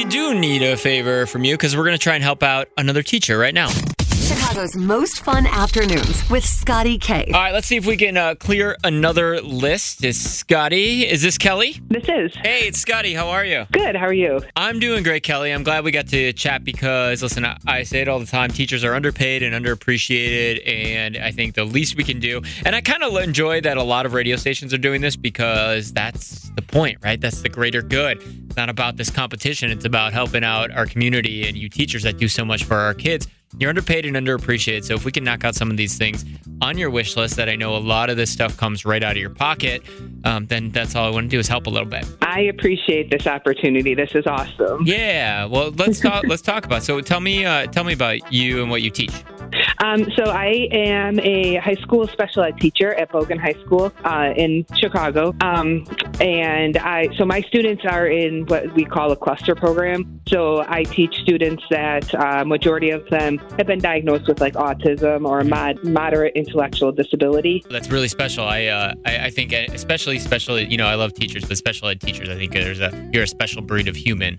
we do need a favor from you because we're going to try and help out another teacher right now. Chicago's most fun afternoons with Scotty K. All right, let's see if we can uh, clear another list. Is Scotty? Is this Kelly? This is. Hey, it's Scotty. How are you? Good. How are you? I'm doing great, Kelly. I'm glad we got to chat because, listen, I, I say it all the time teachers are underpaid and underappreciated. And I think the least we can do, and I kind of enjoy that a lot of radio stations are doing this because that's the point, right? That's the greater good. It's not about this competition, it's about helping out our community and you teachers that do so much for our kids. You're underpaid and underappreciated. So if we can knock out some of these things on your wish list that I know a lot of this stuff comes right out of your pocket, um, then that's all I want to do is help a little bit. I appreciate this opportunity. This is awesome. Yeah. Well, let's talk. let's talk about. So tell me, uh, tell me about you and what you teach. Um, so I am a high school special ed teacher at Bogan High School uh, in Chicago, um, and I so my students are in what we call a cluster program. So I teach students that uh, majority of them have been diagnosed with like autism or mod- moderate intellectual disability. That's really special. I, uh, I I think especially special. You know, I love teachers, but special ed teachers. I think there's a you're a special breed of human.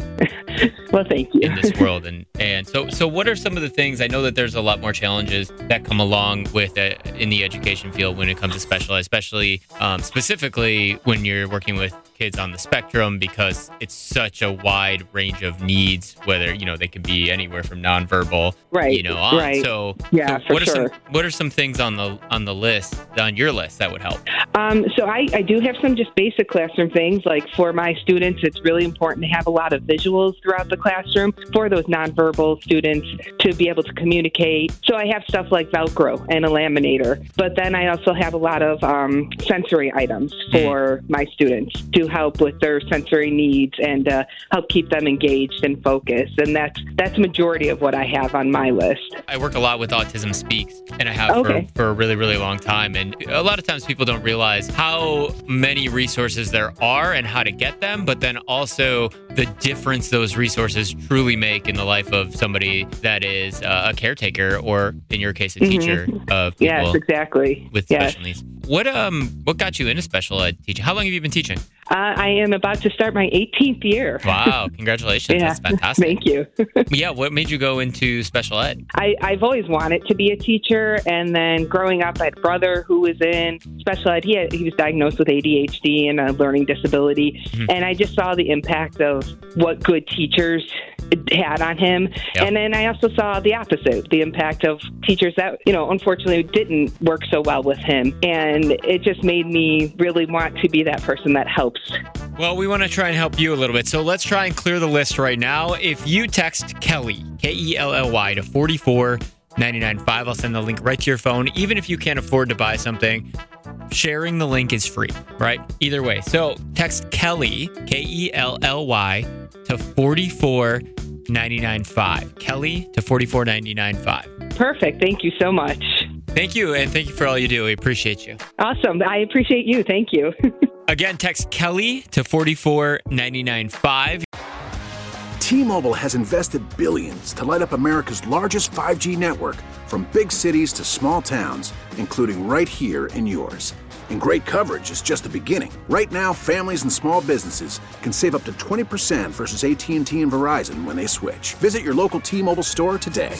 well, thank you. In this world, and and so so what are some of the things? I know that there's a lot more challenges that come along with it in the education field when it comes to special ed, especially um, specifically when you're working with kids on the spectrum because it's such a wide range of needs whether you know they could be anywhere from nonverbal right you know on. right so yeah so what are sure. some what are some things on the on the list on your list that would help um, so I, I do have some just basic classroom things like for my students it's really important to have a lot of visuals throughout the classroom for those nonverbal students to be able to communicate so i have stuff like velcro and a laminator but then i also have a lot of um, sensory items for my students to help with their sensory needs and uh, help keep them engaged and focused. And that's that's majority of what I have on my list. I work a lot with Autism Speaks, and I have Okay. for, for a really, really long time. And a lot of times people don't realize how many resources there are and how to get them, but then also the difference those resources truly make in the life of somebody that is uh, a caretaker or, in your case, a teacher of people Yes, exactly. with yes. special needs. What um what got you into special ed teaching? How long have you been teaching? Uh, I am about to start my 18th year. Wow, congratulations. Yeah. That's fantastic. Thank you. yeah, what made you go into special ed? I, I've always wanted to be a teacher, and then growing up, I had a brother who was in special ed. He, had, he was diagnosed with ADHD and a learning disability, and I just saw the impact of what good teachers had on him. Yep. And then I also saw the opposite, the impact of teachers that, you know, unfortunately didn't work so well with him. And it just made me really want to be that person that helps. Well, we want to try and help you a little bit. So let's try and clear the list right now. If you text Kelly, K E L L Y, to 44995, I'll send the link right to your phone. Even if you can't afford to buy something, sharing the link is free, right? Either way. So text Kelly, K E L L Y, to 44995. Kelly to 44995. Perfect. Thank you so much. Thank you, and thank you for all you do. We appreciate you. Awesome. I appreciate you. Thank you. Again, text Kelly to 44995. T-Mobile has invested billions to light up America's largest 5G network from big cities to small towns, including right here in yours. And great coverage is just the beginning. Right now, families and small businesses can save up to 20% versus AT&T and Verizon when they switch. Visit your local T-Mobile store today.